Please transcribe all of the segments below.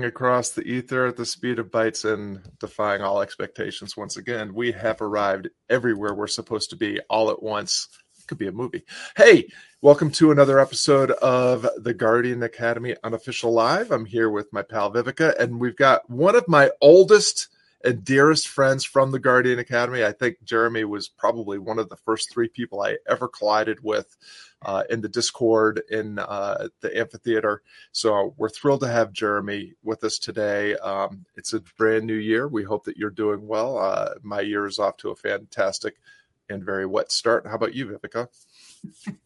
across the ether at the speed of bytes and defying all expectations once again. We have arrived everywhere we're supposed to be all at once. Could be a movie. Hey, welcome to another episode of the Guardian Academy Unofficial Live. I'm here with my pal Vivica, and we've got one of my oldest and dearest friends from the Guardian Academy. I think Jeremy was probably one of the first three people I ever collided with uh, in the Discord in uh, the amphitheater. So we're thrilled to have Jeremy with us today. Um, it's a brand new year. We hope that you're doing well. Uh, my year is off to a fantastic and very wet start. How about you, Vivica?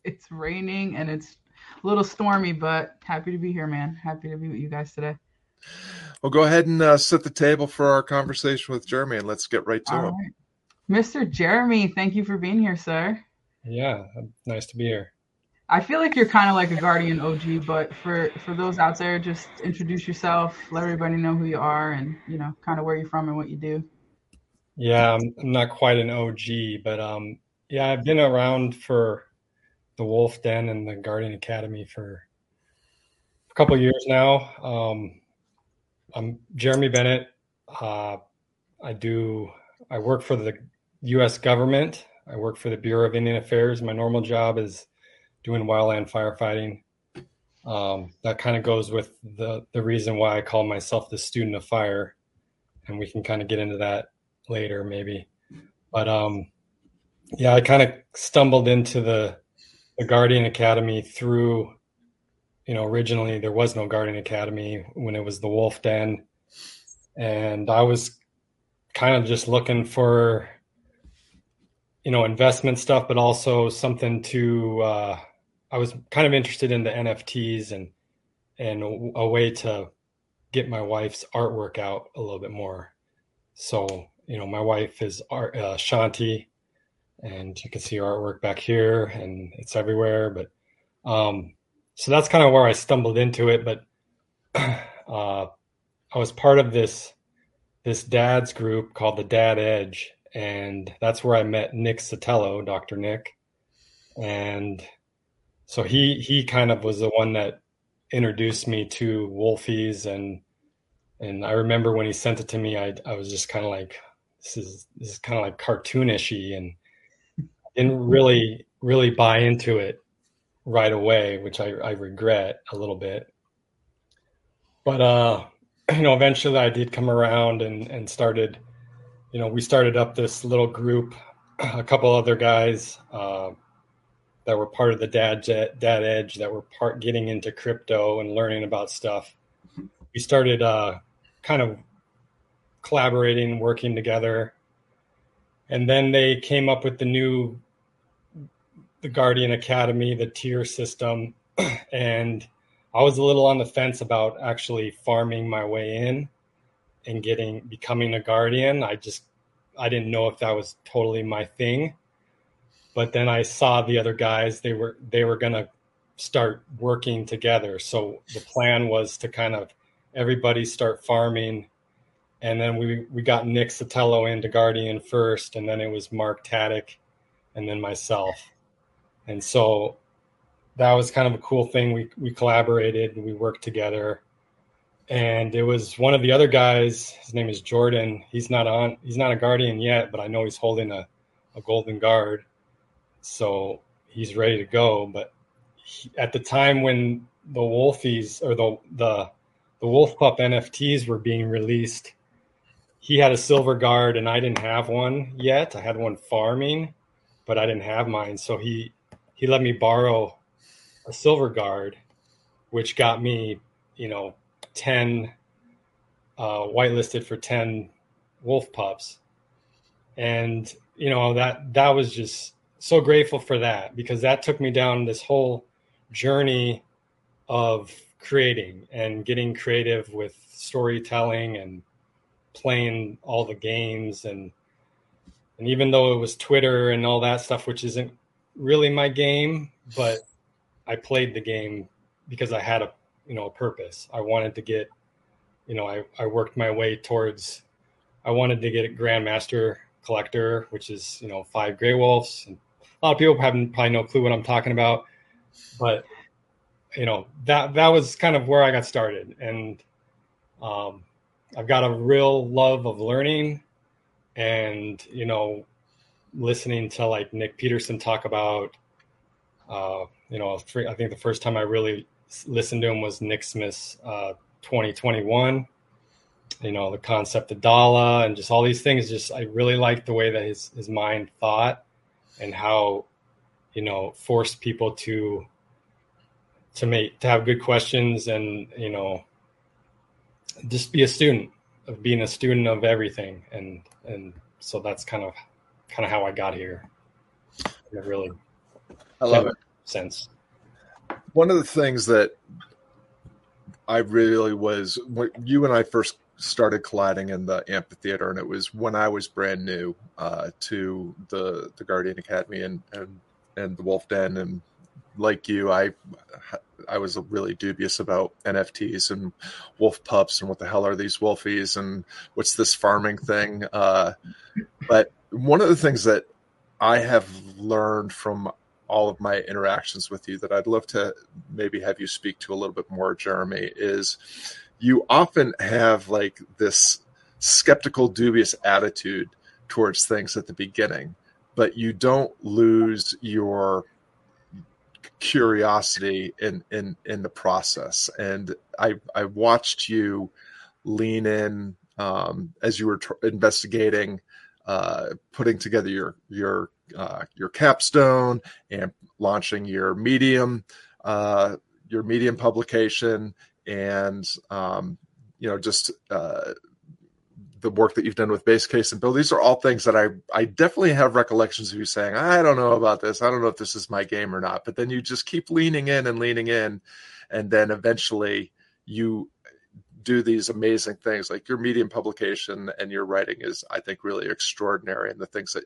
It's raining and it's a little stormy, but happy to be here, man. Happy to be with you guys today. Well, go ahead and uh, set the table for our conversation with Jeremy, and let's get right to All him. right. Mr. Jeremy, thank you for being here, sir. Yeah, nice to be here. I feel like you're kind of like a Guardian OG, but for for those out there, just introduce yourself, let everybody know who you are, and you know, kind of where you're from and what you do. Yeah, I'm, not quite an OG, but um, yeah, I've been around for the Wolf Den and the Guardian Academy for a couple years now. Um, I'm Jeremy Bennett. Uh, I do. I work for the U.S. government. I work for the Bureau of Indian Affairs. My normal job is doing wildland firefighting. Um, that kind of goes with the the reason why I call myself the student of fire, and we can kind of get into that later maybe. But um, yeah, I kind of stumbled into the the Guardian Academy through. You know, originally there was no Guardian Academy when it was the Wolf Den, and I was kind of just looking for you know investment stuff, but also something to uh, I was kind of interested in the NFTs and and a, way to get my wife's artwork out a little bit more. So you know, my wife is art, uh, Shanti, and you can see her artwork back here, and it's everywhere. But um, so that's kind of where I stumbled into it. But uh, I was part of this this dad's group called the Dad Edge, and that's where I met Nick Sotelo, Dr. Nick, and so he he kind of was the one that introduced me to Wolfies and and I remember when he sent it to me, I I was just kind of like, this is this is kind of like cartoonishy, and didn't really really buy into it right away, which I, I regret a little bit. But uh, you know, eventually I did come around and and started, you know, we started up this little group, a couple other guys. Uh, that were part of the dad dad edge that were part getting into crypto and learning about stuff. We started uh, kind of collaborating working together. And then they came up with the new the guardian academy the tier system. And i was a little on the fence about actually farming my way in and getting becoming a guardian i just i didn't know if that was totally my thing but then I saw the other guys they were they were to start working together. So the plan was to kind of everybody start farming and then we we got Nick Sotelo into Guardian first and then it was Mark Taddick and then myself. And so that was kind of a cool thing. We we collaborated and we worked together. And it was one of the other guys, his name is Jordan. He's not on he's not a guardian yet, but I know he's holding a, a golden guard so he's ready to go. But he, at the time when the Wolfies or the the the Wolf Pup NFTs were being released, he had a silver guard and I didn't have one yet. I had one farming, but I didn't have mine. So he he let me borrow a silver guard, which got me, you know, ten uh, whitelisted for ten wolf pups, and you know that that was just so grateful for that because that took me down this whole journey of creating and getting creative with storytelling and playing all the games. And and even though it was Twitter and all that stuff which isn't really my game but I played the game because I had a you know a purpose. I wanted to get you know I, I worked my way towards I wanted to get a grandmaster collector which is you know five gray wolves. And a lot of people have probably no clue what I'm talking about, but you know that that was kind of where I got started, and Um, I've got a real love of learning and, you know, listening to like Nick Peterson talk about, uh, you know, I think the first time I really listened to him was Nick Smith's uh, 2021. You know, the concept of Dala and just all these things. Just I really liked the way that his his mind thought and how, you know, forced people to to make to have good questions and you know just be a student of being a student of everything and and so that's kind of kind of how I got here. Really, I love it. Sense. One of the things that I really was when you and I first started colliding in the amphitheater, and it was when I was brand new uh, to the the Guardian Academy and and and the Wolf Den, and like you, I I was really dubious about NFTs and wolf pups and what the hell are these wolfies and what's this farming thing. Uh, but one of the things that I have learned from all of my interactions with you that I'd love to maybe have you speak to a little bit more, Jeremy, is you often have like this skeptical, dubious attitude towards things at the beginning, but you don't lose your curiosity in in in the process. And i i watched you lean in um, as you were investigating uh, putting together your your uh, your capstone and launching your medium uh, your medium publication and um, you know just uh, the work that you've done with base case and build. These are all things that i i definitely have recollections of you saying i don't know about this. I don't know if this is my game or not. But then you just keep leaning in and leaning in and then eventually you do these amazing things like your medium publication and your writing is i think really extraordinary and the things that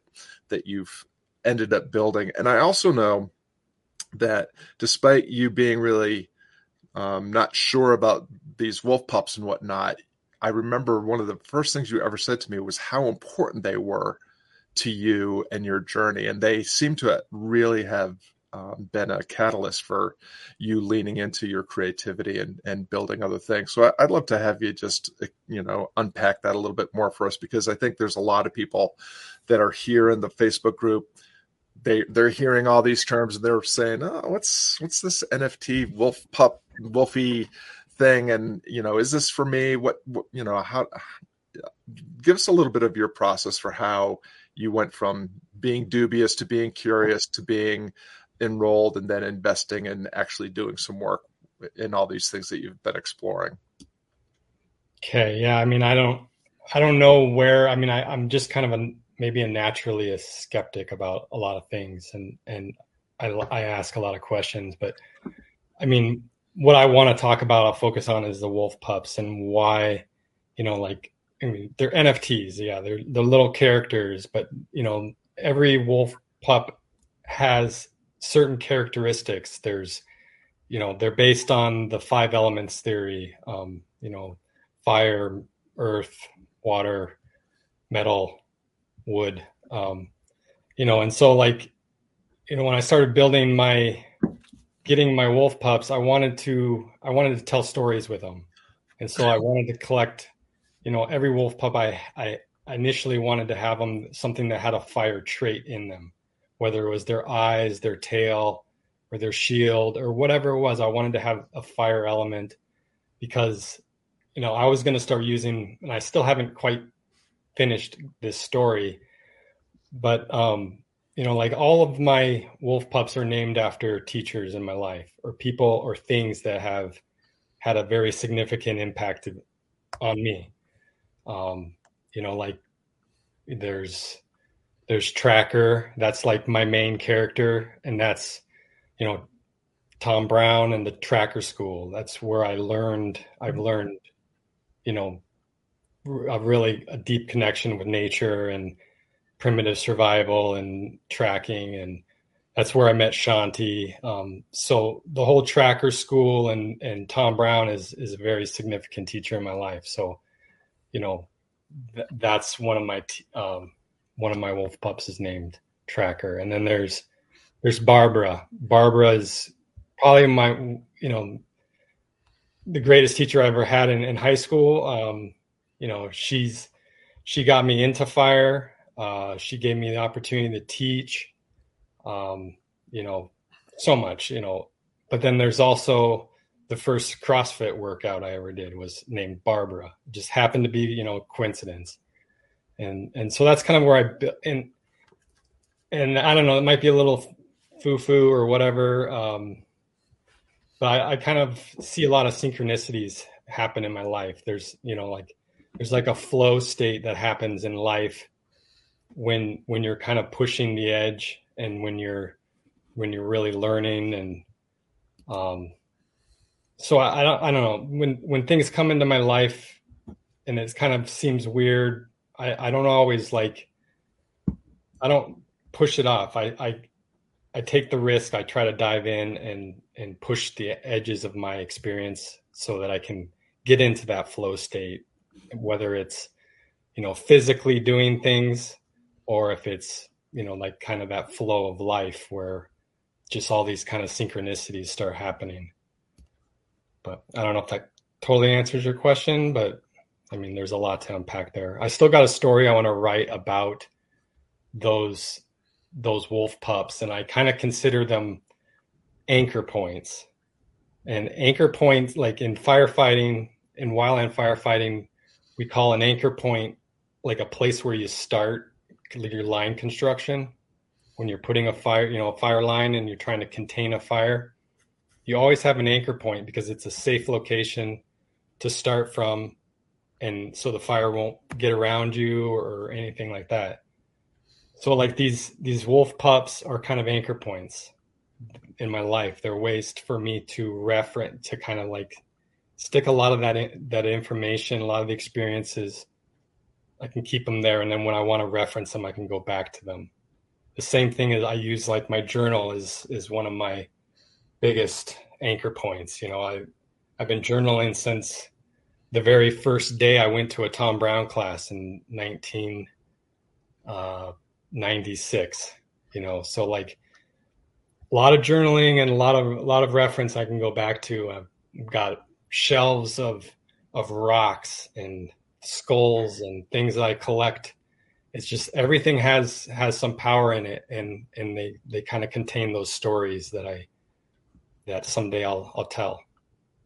that you've ended up building and i also know that despite you being really um, not sure about these wolf pups and whatnot I remember one of the first things you ever said to me was how important they were to you and your journey. And they seem to really have um, been a catalyst for you leaning into your creativity and, and building other things. So I, would love to have you just, you know, unpack that a little bit more for us because I think there's a lot of people that are here in the Facebook group. They they're hearing all these terms and they're saying, "Oh, what's what's this NFT wolf pup wolfy thing? And you know is this for me? What, what you know how give us a little bit of your process for how you went from being dubious to being curious to being enrolled and then investing and actually doing some work in all these things that you've been exploring. Okay. Yeah. I mean i don't i don't know where i mean I, i'm just kind of a maybe a naturally a skeptic about a lot of things and and i, I ask a lot of questions but i mean what I want to talk about, I'll focus on is the wolf pups and why, you know, like I mean, they're NFTs. Yeah, they're the little characters, but you know, every wolf pup has certain characteristics. There's, you know, they're based on the five elements theory. Um, you know, fire, earth, water, metal, wood. Um, you know, and so like, you know, when I started building my getting my wolf pups, I wanted to I wanted to tell stories with them, and so I wanted to collect, you know, every wolf pup. I I initially wanted to have them something that had a fire trait in them, whether it was their eyes, their tail, or their shield, or whatever it was. I wanted to have a fire element because, you know, I was going to start using, and I still haven't quite finished this story, but um, you know, like all of my wolf pups are named after teachers in my life or people or things that have had a very significant impact on me. Um, you know, like there's there's Tracker, that's like my main character, and that's you know Tom Brown and the Tracker School. That's where I learned. I've learned, you know, a really a deep connection with nature and primitive survival and tracking and that's where I met Shanti. Um, so the whole tracker school and and Tom Brown is is a very significant teacher in my life. So, you know, th- that's one of my t- um, one of my wolf pups is named Tracker, and then there's there's Barbara. Barbara is probably my you know the greatest teacher I ever had in, in high school. Um, you know, she's she got me into fire. Uh, she gave me the opportunity to teach. Um, you know, so much. You know, but then there's also the first CrossFit workout I ever did was named Barbara. It just happened to be, you know, coincidence. And and so that's kind of where I built and and I don't know, it might be a little foo-foo or whatever. Um, but I, I kind of see a lot of synchronicities happen in my life. There's, you know, like there's like a flow state that happens in life when when you're kind of pushing the edge and when you're when you're really learning and um so I, I don't I don't know. When when things come into my life and it kind of seems weird I I don't always like I don't push it off. I I I take the risk. I try to dive in and and push the edges of my experience so that I can get into that flow state whether it's you know physically doing things or if it's you know like kind of that flow of life where just all these kind of synchronicities start happening. But i don't know if that totally answers your question but i mean there's a lot to unpack there. I still got a story i want to write about those those wolf pups and i kind of consider them anchor points. And anchor points like in firefighting in wildland firefighting we call an anchor point like a place where you start your line construction. When you're putting a fire you know a fire line and you're trying to contain a fire you always have an anchor point because it's a safe location to start from and so the fire won't get around you or anything like that. So like these these wolf pups are kind of anchor points in my life. They're ways for me to reference to kind of like stick a lot of that that information, a lot of the experiences. I can keep them there, and then when I want to reference them, I can go back to them. The same thing as I use like my journal is is one of my biggest anchor points. You know, I I've been journaling since the very first day I went to a Tom Brown class in 1996. Uh, you know, so like a lot of journaling and a lot of a lot of reference I can go back to. I've got shelves of of rocks and skulls and things that I collect. It's just everything has has some power in it, and and they they kind of contain those stories that I that someday I'll I'll tell.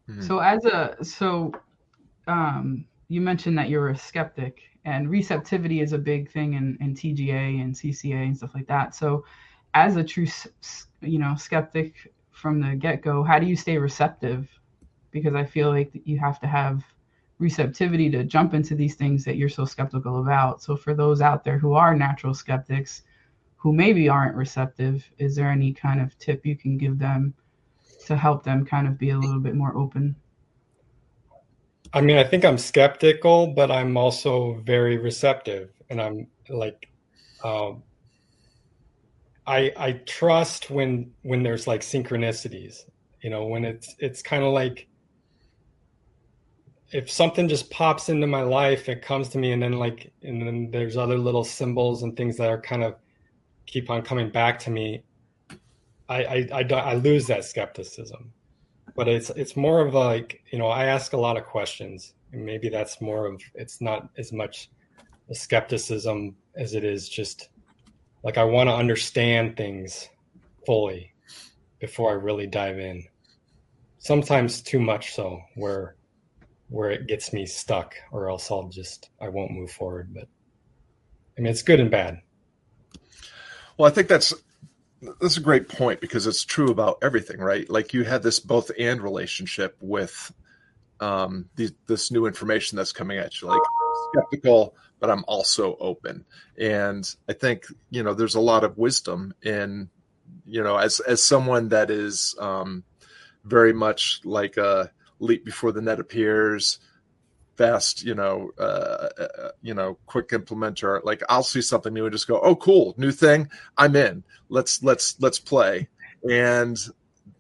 Hmm. So as a so um, you mentioned that you're a skeptic, and receptivity is a big thing in, in TGA and CCA and stuff like that. So as a true you know skeptic from the get go, how do you stay receptive because I feel like you have to have receptivity to jump into these things that you're so skeptical about. So for those out there who are natural skeptics who maybe aren't receptive, is there any kind of tip you can give them to help them kind of be a little bit more open? I mean, I think I'm skeptical, but I'm also very receptive, and I'm like, um, I I trust when when there's like synchronicities, you know, when it's it's kind of like if something just pops into my life, it comes to me, and then like, and then there's other little symbols and things that are kind of keep on coming back to me. I I, I, I lose that skepticism, but it's it's more of like you know I ask a lot of questions, and maybe that's more of it's not as much a skepticism as it is just like I want to understand things fully before I really dive in. Sometimes too much so, where where it gets me stuck or else I'll just I won't move forward. But I mean it's good and bad. Well, I think that's that's a great point because it's true about everything, right? Like you had this both and relationship with um the, this new information that's coming at you, like skeptical, but I'm also open. And I think, you know, there's a lot of wisdom in, you know, as as someone that is um very much like a leap before the net appears fast you know uh, uh, you know quick implementer. Like i'll see something new and just go oh cool new thing i'm in. Let's let's let's play. And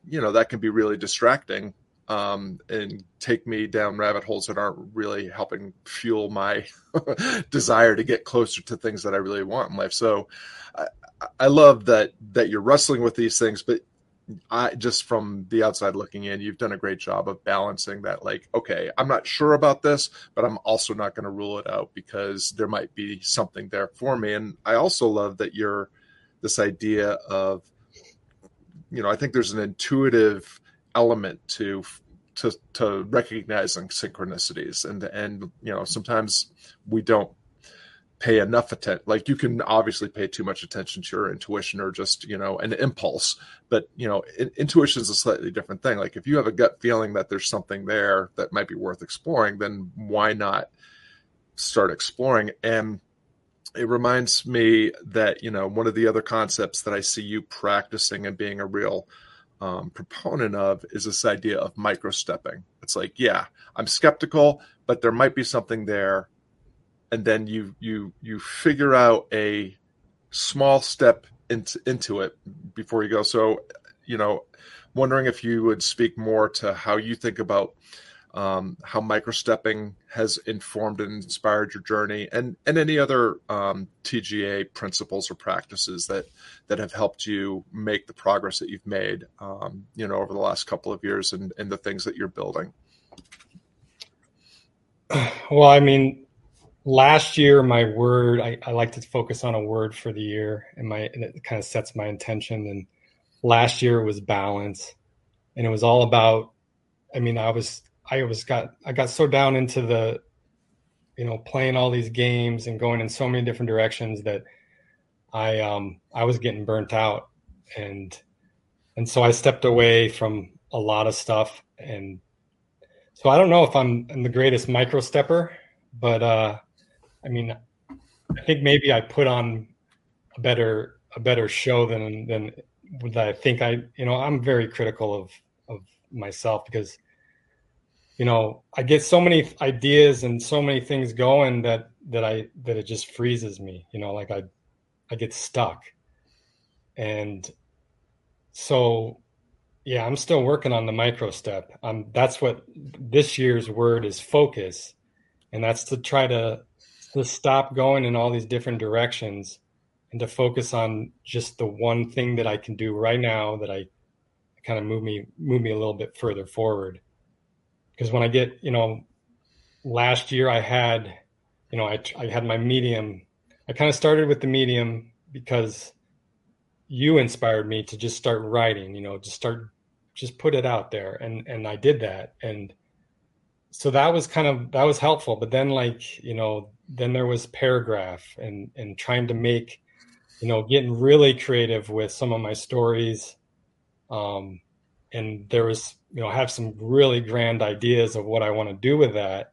you know that can be really distracting um, and take me down rabbit holes that aren't really helping fuel my desire to get closer to things that I really want in life. So I, I love that that you're wrestling with these things, but I just from the outside looking in, you've done a great job of balancing that. Like, okay, I'm not sure about this, but I'm also not going to rule it out because there might be something there for me. And I also love that you're this idea of, you know, I think there's an intuitive element to to to recognizing synchronicities and and you know sometimes we don't pay enough attention like you can obviously pay too much attention to your intuition or just you know an impulse but you know in, intuition is a slightly different thing. Like if you have a gut feeling that there's something there that might be worth exploring then why not start exploring? And it reminds me that you know one of the other concepts that i see you practicing and being a real um, proponent of is this idea of micro stepping it's like yeah i'm skeptical but there might be something there and then you you you figure out a small step into into it before you go. So, you know, wondering if you would speak more to how you think about um, how microstepping has informed and inspired your journey, and and any other um, TGA principles or practices that that have helped you make the progress that you've made, um, you know, over the last couple of years, and and the things that you're building. Well, I mean, last year my word I, I, like to focus on a word for the year and my and it kind of sets my intention. And last year was balance. And it was all about i mean i was i was got i got so down into the you know playing all these games and going in so many different directions that i um i was getting burnt out. And and so i stepped away from a lot of stuff. And so i don't know if i'm, I'm the greatest micro stepper but uh I mean, I think maybe I put on a better a better show than than that I think I you know I'm very critical of of myself because you know I get so many ideas and so many things going that that I that it just freezes me you know like I I get stuck. And so yeah I'm still working on the micro step. Um that's what this year's word is focus. And that's to try to to stop going in all these different directions and to focus on just the one thing that I can do right now that I kind of move me move me a little bit further forward. Because when I get, you know, last year I had, you know, I I had my medium. I kind of started with the medium because you inspired me to just start writing, you know, just start just put it out there and and I did that and so that was kind of that was helpful but then like you know then there was paragraph and and trying to make you know getting really creative with some of my stories. Um and there was you know have some really grand ideas of what i want to do with that.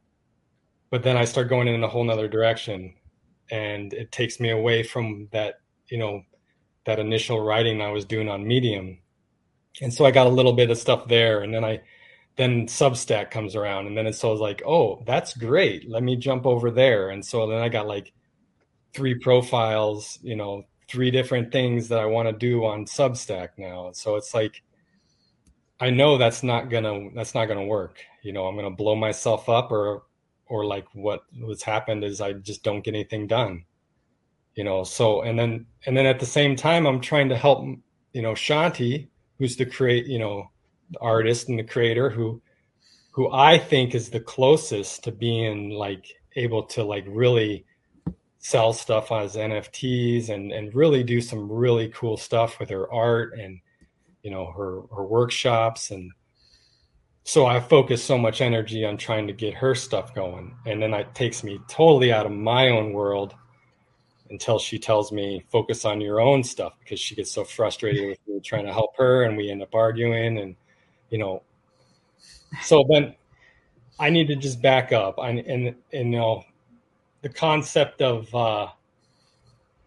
But then i start going in a whole nother direction and it takes me away from that you know that initial writing i was doing on medium. And so i got a little bit of stuff there and then i then Substack comes around, and then it's so like, oh, that's great. Let me jump over there. And so then I got like three profiles, you know, three different things that I want to do on Substack now. So it's like, I know that's not gonna that's not gonna work. You know, I'm gonna blow myself up, or or like what what's happened is I just don't get anything done. You know, so and then and then at the same time, I'm trying to help you know Shanti, who's the create you know the artist and the creator who who I think is the closest to being like able to like really sell stuff as NFTs and and really do some really cool stuff with her art and you know her her workshops. And so I focus so much energy on trying to get her stuff going. And then it takes me totally out of my own world until she tells me focus on your own stuff because she gets so frustrated with me trying to help her and we end up arguing and you know. So then i need to just back up. I, and and you know the concept of uh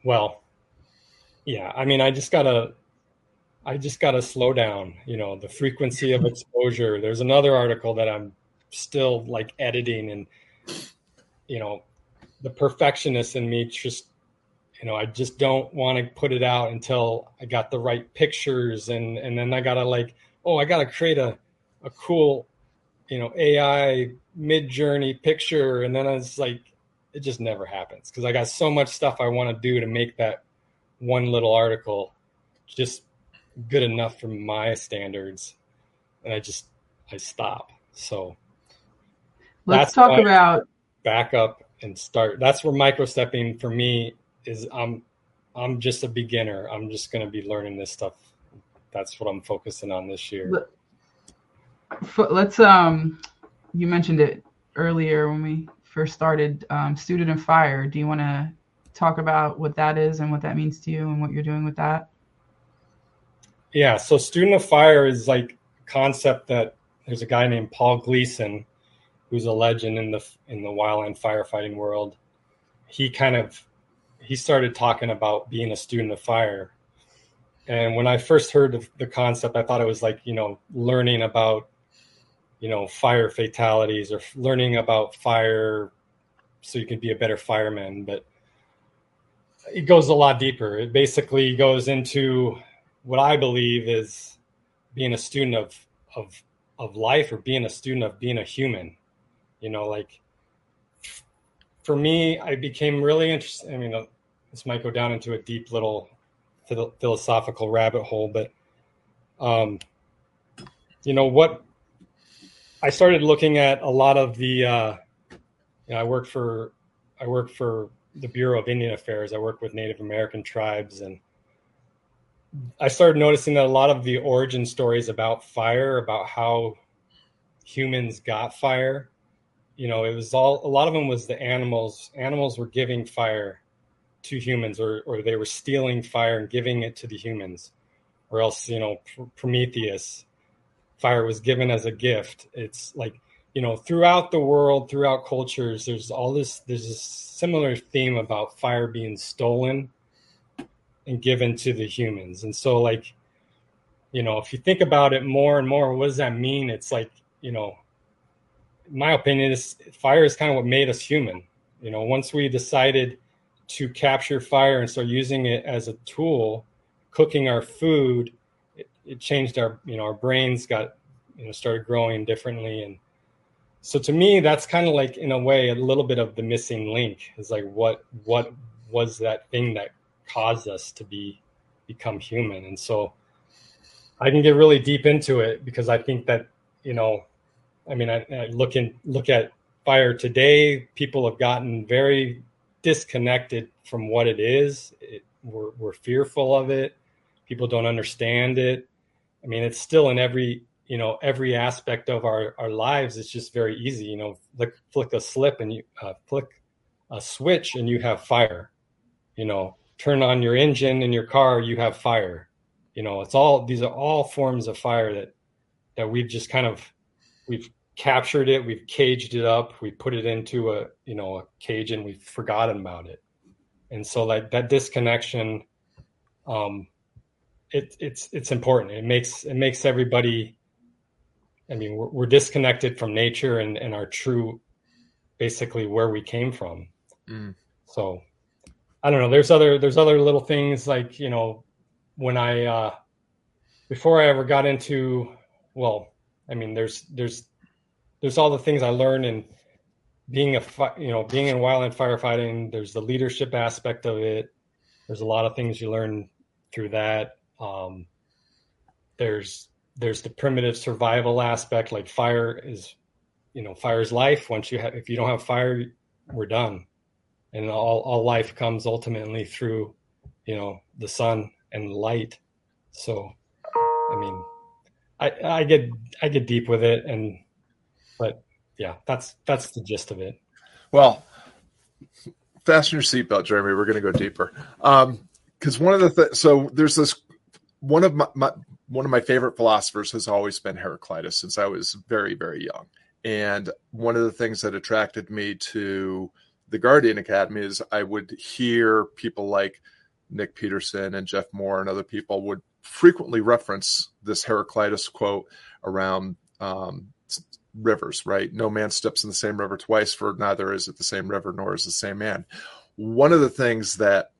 well yeah i mean i just gotta i just gotta slow down you know the frequency of exposure. There's another article that i'm still like editing and you know the perfectionist in me just you know i just don't want to put it out until i got the right pictures and and then i gotta like oh, I got to create a, a cool, you know, AI Midjourney picture. And then I was like, it just never happens because I got so much stuff I want to do to make that one little article just good enough for my standards, and I just I stop. So let's talk about back up and start. That's where micro stepping for me is. I'm I'm just a beginner. I'm just going to be learning this stuff. That's what I'm focusing on this year. Let's um, you mentioned it earlier when we first started. Um, Student of Fire. Do you want to talk about what that is and what that means to you and what you're doing with that? Yeah. So Student of Fire is like concept that there's a guy named Paul Gleason, who's a legend in the in the wildland firefighting world. He kind of he started talking about being a student of fire. And when I first heard of the concept, I thought it was like, you know, learning about, you know, fire fatalities or learning about fire so you can be a better fireman. But it goes a lot deeper. It basically goes into what I believe is being a student of, of, of life or being a student of being a human. You know, like for me, I became really interested. I mean, uh, this might go down into a deep little philosophical rabbit hole, but um, you know what? I started looking at a lot of the. Uh, you know, I work for I work for the Bureau of Indian Affairs. I work with Native American tribes, and I started noticing that a lot of the origin stories about fire, about how humans got fire, you know, it was all a lot of them was the animals. Animals were giving fire to humans or, or they were stealing fire and giving it to the humans. Or else you know prometheus fire was given as a gift. It's like you know throughout the world throughout cultures there's all this there's a similar theme about fire being stolen and given to the humans. And so like you know if you think about it more and more what does that mean? It's like you know my opinion is fire is kind of what made us human. You know once we decided to capture fire and start using it as a tool, cooking our food, it, it changed our, you know, our brains got, you know, started growing differently. And so to me, that's kind of like, in a way, a little bit of the missing link is like, what, what was that thing that caused us to be, become human? And so I can get really deep into it because I think that, you know, I mean, I, I look in, look at fire today, people have gotten very disconnected from what it is. It, we're, we're fearful of it. People don't understand it. I mean, it's still in every you know every aspect of our our lives. It's just very easy. You know, flick flick a slip and you uh, flick a switch and you have fire. You know, turn on your engine in your car, you have fire. You know, it's all these are all forms of fire that that we've just kind of we've captured it, we've caged it up, we put it into a you know a cage, and we've forgotten about it. And so like that disconnection, um, it, it's it's important. It makes it makes everybody. I mean, we're, we're disconnected from nature and and our true, basically where we came from. Mm. So, I don't know. There's other there's other little things like you know, when I uh, before I ever got into well, I mean, there's there's there's all the things I learned in being a you know being in wildland firefighting. There's the leadership aspect of it. There's a lot of things you learn through that. Um, there's there's the primitive survival aspect. Like fire is, you know, fire's life. Once you have, if you don't have fire, we're done. And all all life comes ultimately through, you know, the sun and light. So, I mean, I I get I get deep with it and but yeah, that's that's the gist of it. Well, fasten your seatbelt, Jeremy. We're going to go deeper. Because um, one of the th- so there's this one of my, my one of my favorite philosophers has always been Heraclitus since I was very very young, and one of the things that attracted me to the Guardian Academy is I would hear people like Nick Peterson and Jeff Moore and other people would frequently reference this Heraclitus quote around um, rivers, right? No man steps in the same river twice, for neither is it the same river nor is the same man. One of the things that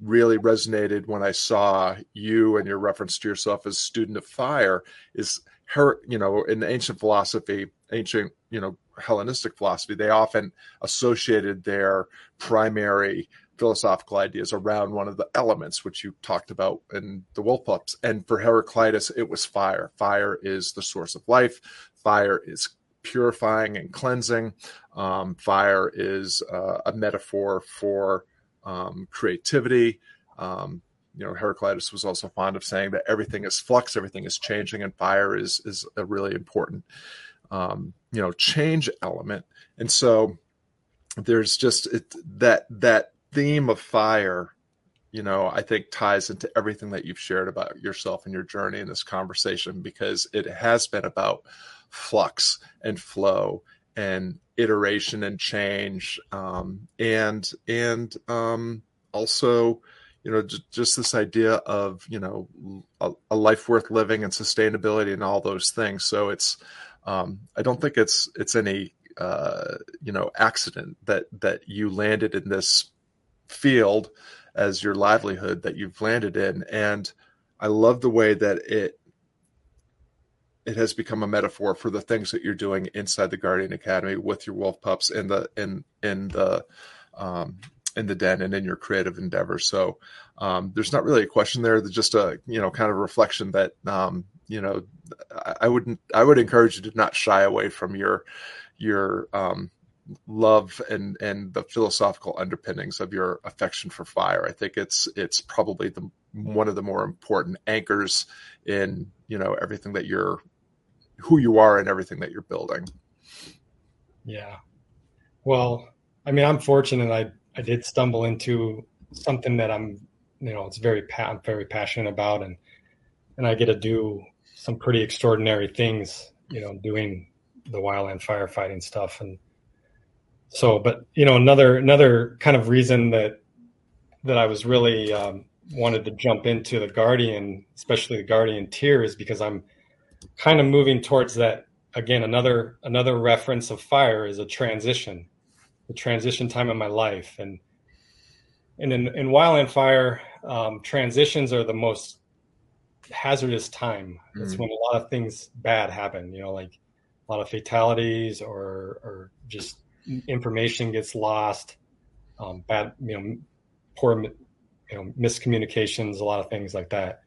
really resonated when I saw you and your reference to yourself as student of fire is her, you know, in ancient philosophy, ancient, you know, Hellenistic philosophy, they often associated their primary philosophical ideas around one of the elements which you talked about in the wolf pups and for heraclitus it was fire fire is the source of life fire is purifying and cleansing. Um, fire is uh, a metaphor for um, creativity. Um, you know heraclitus was also fond of saying that everything is flux everything is changing and fire is is a really important um, you know change element. And so there's just it, that that theme of fire you know i think ties into everything that you've shared about yourself and your journey in this conversation because it has been about flux and flow and iteration and change um, and and um, also you know just, just, this idea of you know a, a, life worth living and sustainability and all those things. So it's um, i don't think it's it's any uh, you know accident that that you landed in this field as your livelihood that you've landed in. And i love the way that it it has become a metaphor for the things that you're doing inside the guardian academy with your wolf pups in the in in the um, in the den and in your creative endeavors. So um, there's not really a question there. There's just a you know kind of reflection that um, you know I, I wouldn't i would encourage you to not shy away from your your um, love and and the philosophical underpinnings of your affection for fire. I think it's it's probably the one of the more important anchors in you know everything that you're who you are and everything that you're building. Yeah. Well, I mean, I'm fortunate. I I did stumble into something that I'm you know it's very pa- I'm very passionate about and and I get to do some pretty extraordinary things. You know, doing the wildland firefighting stuff and so but you know another another kind of reason that that i was really um, wanted to jump into the guardian especially the guardian tier is because i'm kind of moving towards that again another another reference of fire is a transition the transition time in my life and and in, in wildland fire um, transitions are the most hazardous time it's mm. when a lot of things bad happen you know like a lot of fatalities or or just information gets lost, um, bad you know poor you know miscommunications, a lot of things like that.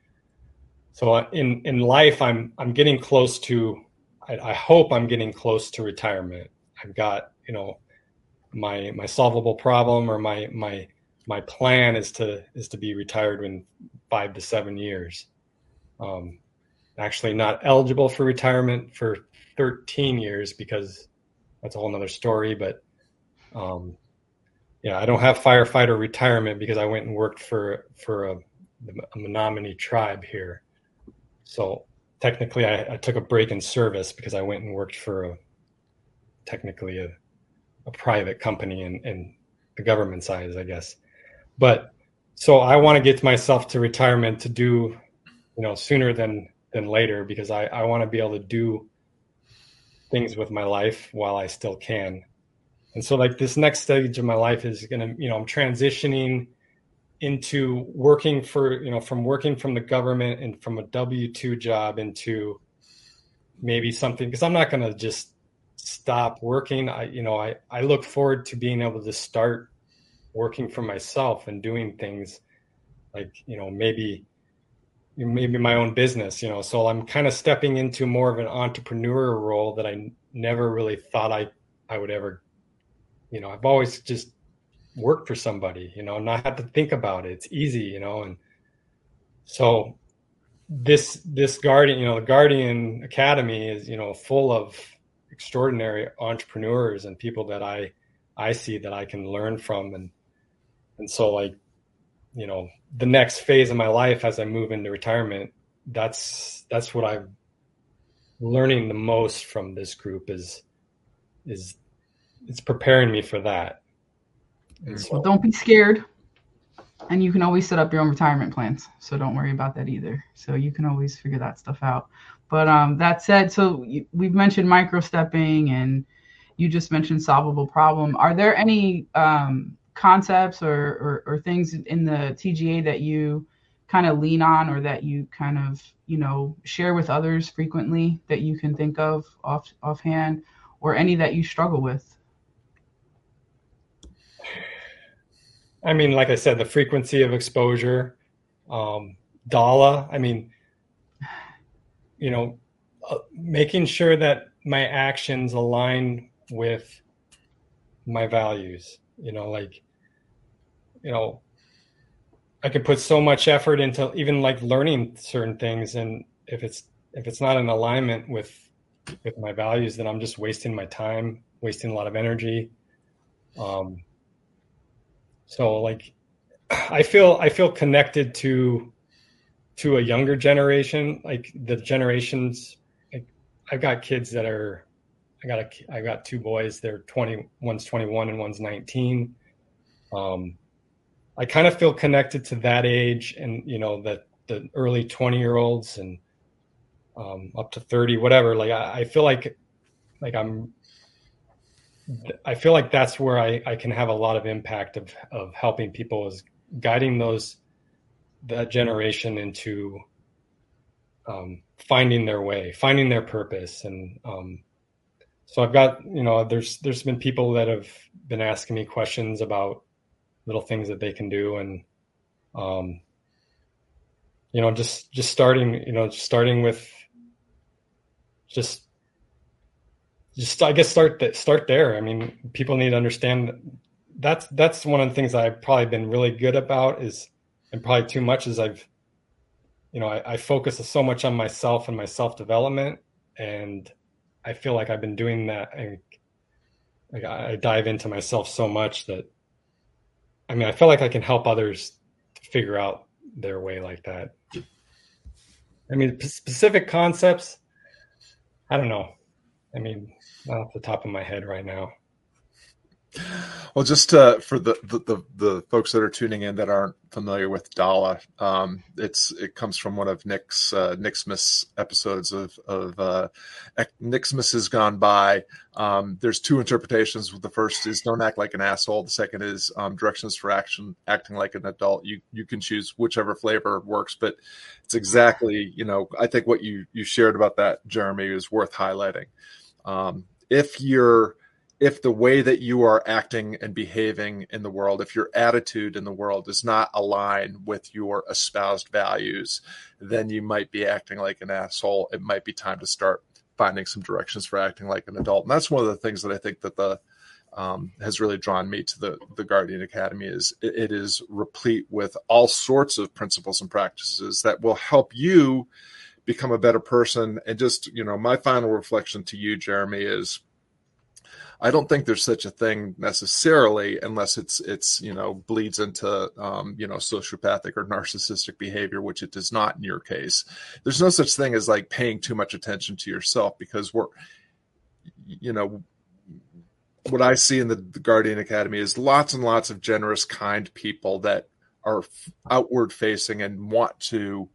So uh, in in life, I'm I'm getting close to. I, I hope I'm getting close to retirement. I've got you know my my solvable problem or my my my plan is to is to be retired in five to seven years. Um, actually, not eligible for retirement for 13 years because that's a whole nother story. But um, yeah, I don't have firefighter retirement because I went and worked for for a, a Menominee tribe here. So technically, I, I, took a break in service because I went and worked for a technically a, a private company in, in the government side, I guess. But so I want to get myself to retirement to do, you know, sooner than than later because I, I want to be able to do things with my life while I still can. And so like this next stage of my life is going to, you know, I'm transitioning into working for, you know, from working from the government and from a W2 job into maybe something because I'm not going to just stop working. I, you know, I, I look forward to being able to start working for myself and doing things like, you know, maybe maybe my own business, you know. So I'm kind of stepping into more of an entrepreneur role that I never really thought I I would ever, you know. I've always just worked for somebody, you know, and not had to think about it. It's easy, you know, and so this this guardian, you know, the Guardian Academy is, you know, full of extraordinary entrepreneurs and people that I I see that I can learn from and and so like you know the next phase of my life as I move into retirement, that's that's what I'm learning the most from this group is is it's preparing me for that. So, well, don't be scared. And you can always set up your own retirement plans. So don't worry about that either. So you can always figure that stuff out. But um, that said, so we've mentioned micro stepping and you just mentioned solvable problem. Are there any um, concepts or, or, or things in the TGA that you kind of lean on or that you kind of you know share with others frequently that you can think of off offhand or any that you struggle with I mean, like I said, the frequency of exposure, um, Dala. I mean, you know, uh, making sure that my actions align with my values. You know, like, you know, I could put so much effort into even like learning certain things, and if it's if it's not in alignment with with my values, then I'm just wasting my time, wasting a lot of energy. Um, so like, I feel I feel connected to to a younger generation, like the generations. Like I've got kids that are, I got a I got two boys. They're twenty. One's twenty one and one's nineteen. Um, I kind of feel connected to that age and you know that the early 20 year olds and um, up to 30 whatever. Like I, I, feel like like i'm i feel like that's where I, I can have a lot of impact of of helping people is guiding those that generation into um, finding their way finding their purpose. And um, so i've got you know there's there's been people that have been asking me questions about little things that they can do. And um you know just just starting you know starting with just just i guess start that start there. I mean people need to understand that's that's one of the things i've probably been really good about is and probably too much is i've you know i, I focus so much on myself and my self development and i feel like i've been doing that and like I dive into myself so much that I mean, I feel like I can help others figure out their way like that. I mean, specific concepts, I don't know. I mean, not off the top of my head right now. Well, just uh, for the, the, the the folks that are tuning in that aren't familiar with Dala, um, it's it comes from one of Nick's uh, Nick Smith's episodes of of uh, Nick Smith has gone by. Um, there's two interpretations. The first is don't act like an asshole. The second is um, directions for action, acting like an adult. You you can choose whichever flavor works, but it's exactly you know I think what you you shared about that Jeremy is worth highlighting. Um, if you're if the way that you are acting and behaving in the world, if your attitude in the world does not align with your espoused values, then you might be acting like an asshole. It might be time to start finding some directions for acting like an adult. And that's one of the things that I think that the um, has really drawn me to the the Guardian Academy is it, it is replete with all sorts of principles and practices that will help you become a better person. And just you know, my final reflection to you, Jeremy, is I don't think there's such a thing necessarily, unless it's it's you know bleeds into um, you know sociopathic or narcissistic behavior, which it does not in your case. There's no such thing as like paying too much attention to yourself because we're you know what I see in the, the Guardian Academy is lots and lots of generous, kind people that are outward facing and want to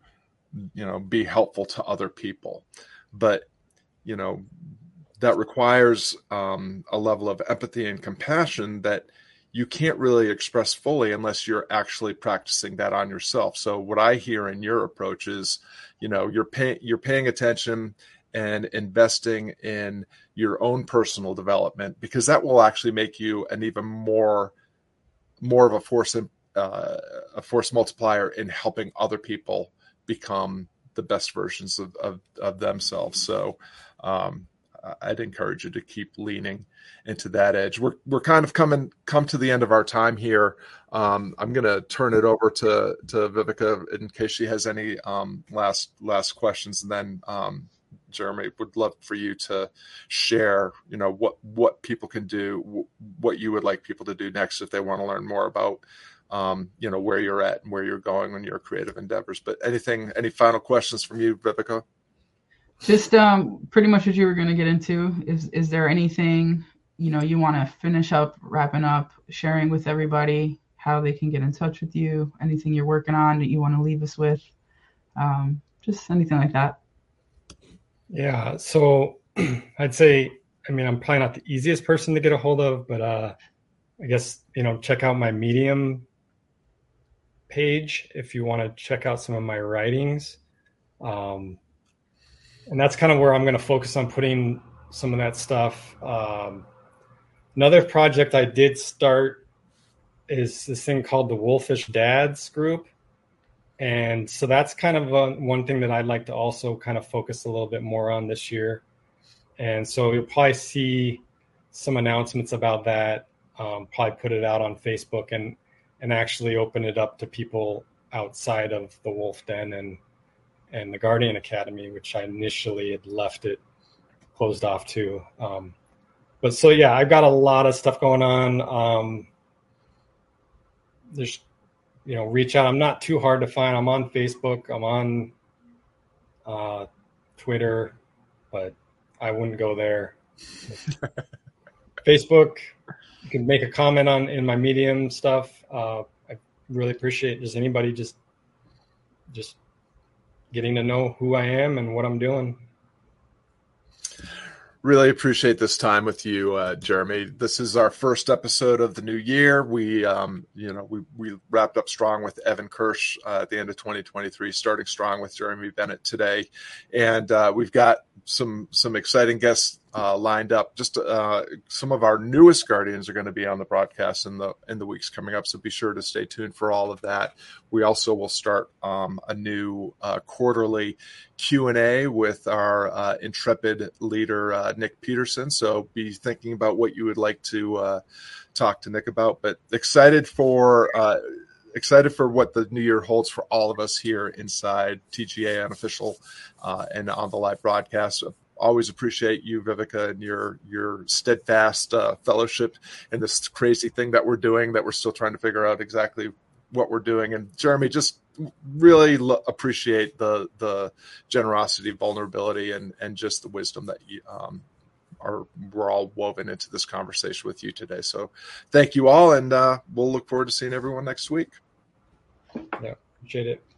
you know be helpful to other people, but you know that requires um, a level of empathy and compassion that you can't really express fully unless you're actually practicing that on yourself. So what I hear in your approach is, you know, you're paying you're paying attention and investing in your own personal development because that will actually make you an even more more of a force uh, a force multiplier in helping other people become the best versions of, of, of themselves. So um, I'd encourage you to keep leaning into that edge. We're we're kind of coming come to the end of our time here. Um, I'm going to turn it over to to Vivica in case she has any um, last last questions, and then um, Jeremy would love for you to share. You know what what people can do, what you would like people to do next if they want to learn more about. Um, you know where you're at and where you're going on your creative endeavors. But anything, any final questions from you, Vivica? Just um, pretty much what you were going to get into. Is is there anything you know you want to finish up, wrapping up, sharing with everybody how they can get in touch with you? Anything you're working on that you want to leave us with? Um, just anything like that. Yeah. So I'd say, I mean, I'm probably not the easiest person to get a hold of, but uh, I guess you know, check out my Medium page if you want to check out some of my writings. Um, and that's kind of where I'm going to focus on putting some of that stuff. Um, another project I did start is this thing called the Wolfish Dads group. And so that's kind of a, one thing that I'd like to also kind of focus a little bit more on this year. And so you'll probably see some announcements about that. Um, probably put it out on Facebook and and actually open it up to people outside of the Wolf Den and and the Guardian Academy, which I initially had left it closed off to. Um, but so yeah, I've got a lot of stuff going on. Um, there's you know reach out. I'm not too hard to find. I'm on Facebook. I'm on uh, Twitter, but I wouldn't go there. Facebook, you can make a comment on in my Medium stuff. Uh, I really appreciate just anybody just just getting to know who I am and what I'm doing really appreciate this time with you, uh, Jeremy. This is our first episode of the new year. We, um, you know, we we wrapped up strong with Evan Kirsch uh, at the end of 2023, starting strong with Jeremy Bennet today, and uh, we've got some some exciting guests uh, lined up. Just uh, some of our newest guardians are going to be on the broadcast in the in the weeks coming up. So be sure to stay tuned for all of that. We also will start um, a new uh, quarterly Q and A with our uh, intrepid leader uh, Nick Peterson. So be thinking about what you would like to uh, talk to Nick about. But excited for excited for what the new year holds for all of us here inside TGA unofficial uh, and on the live broadcast always appreciate you, Vivica, and your your steadfast uh, fellowship in this crazy thing that we're doing. That we're still trying to figure out exactly what we're doing. And Jeremy, just really lo- appreciate the the generosity, vulnerability, and and just the wisdom that you um, are we're all woven into this conversation with you today. So, thank you all, and uh, we'll look forward to seeing everyone next week. Yeah, appreciate it.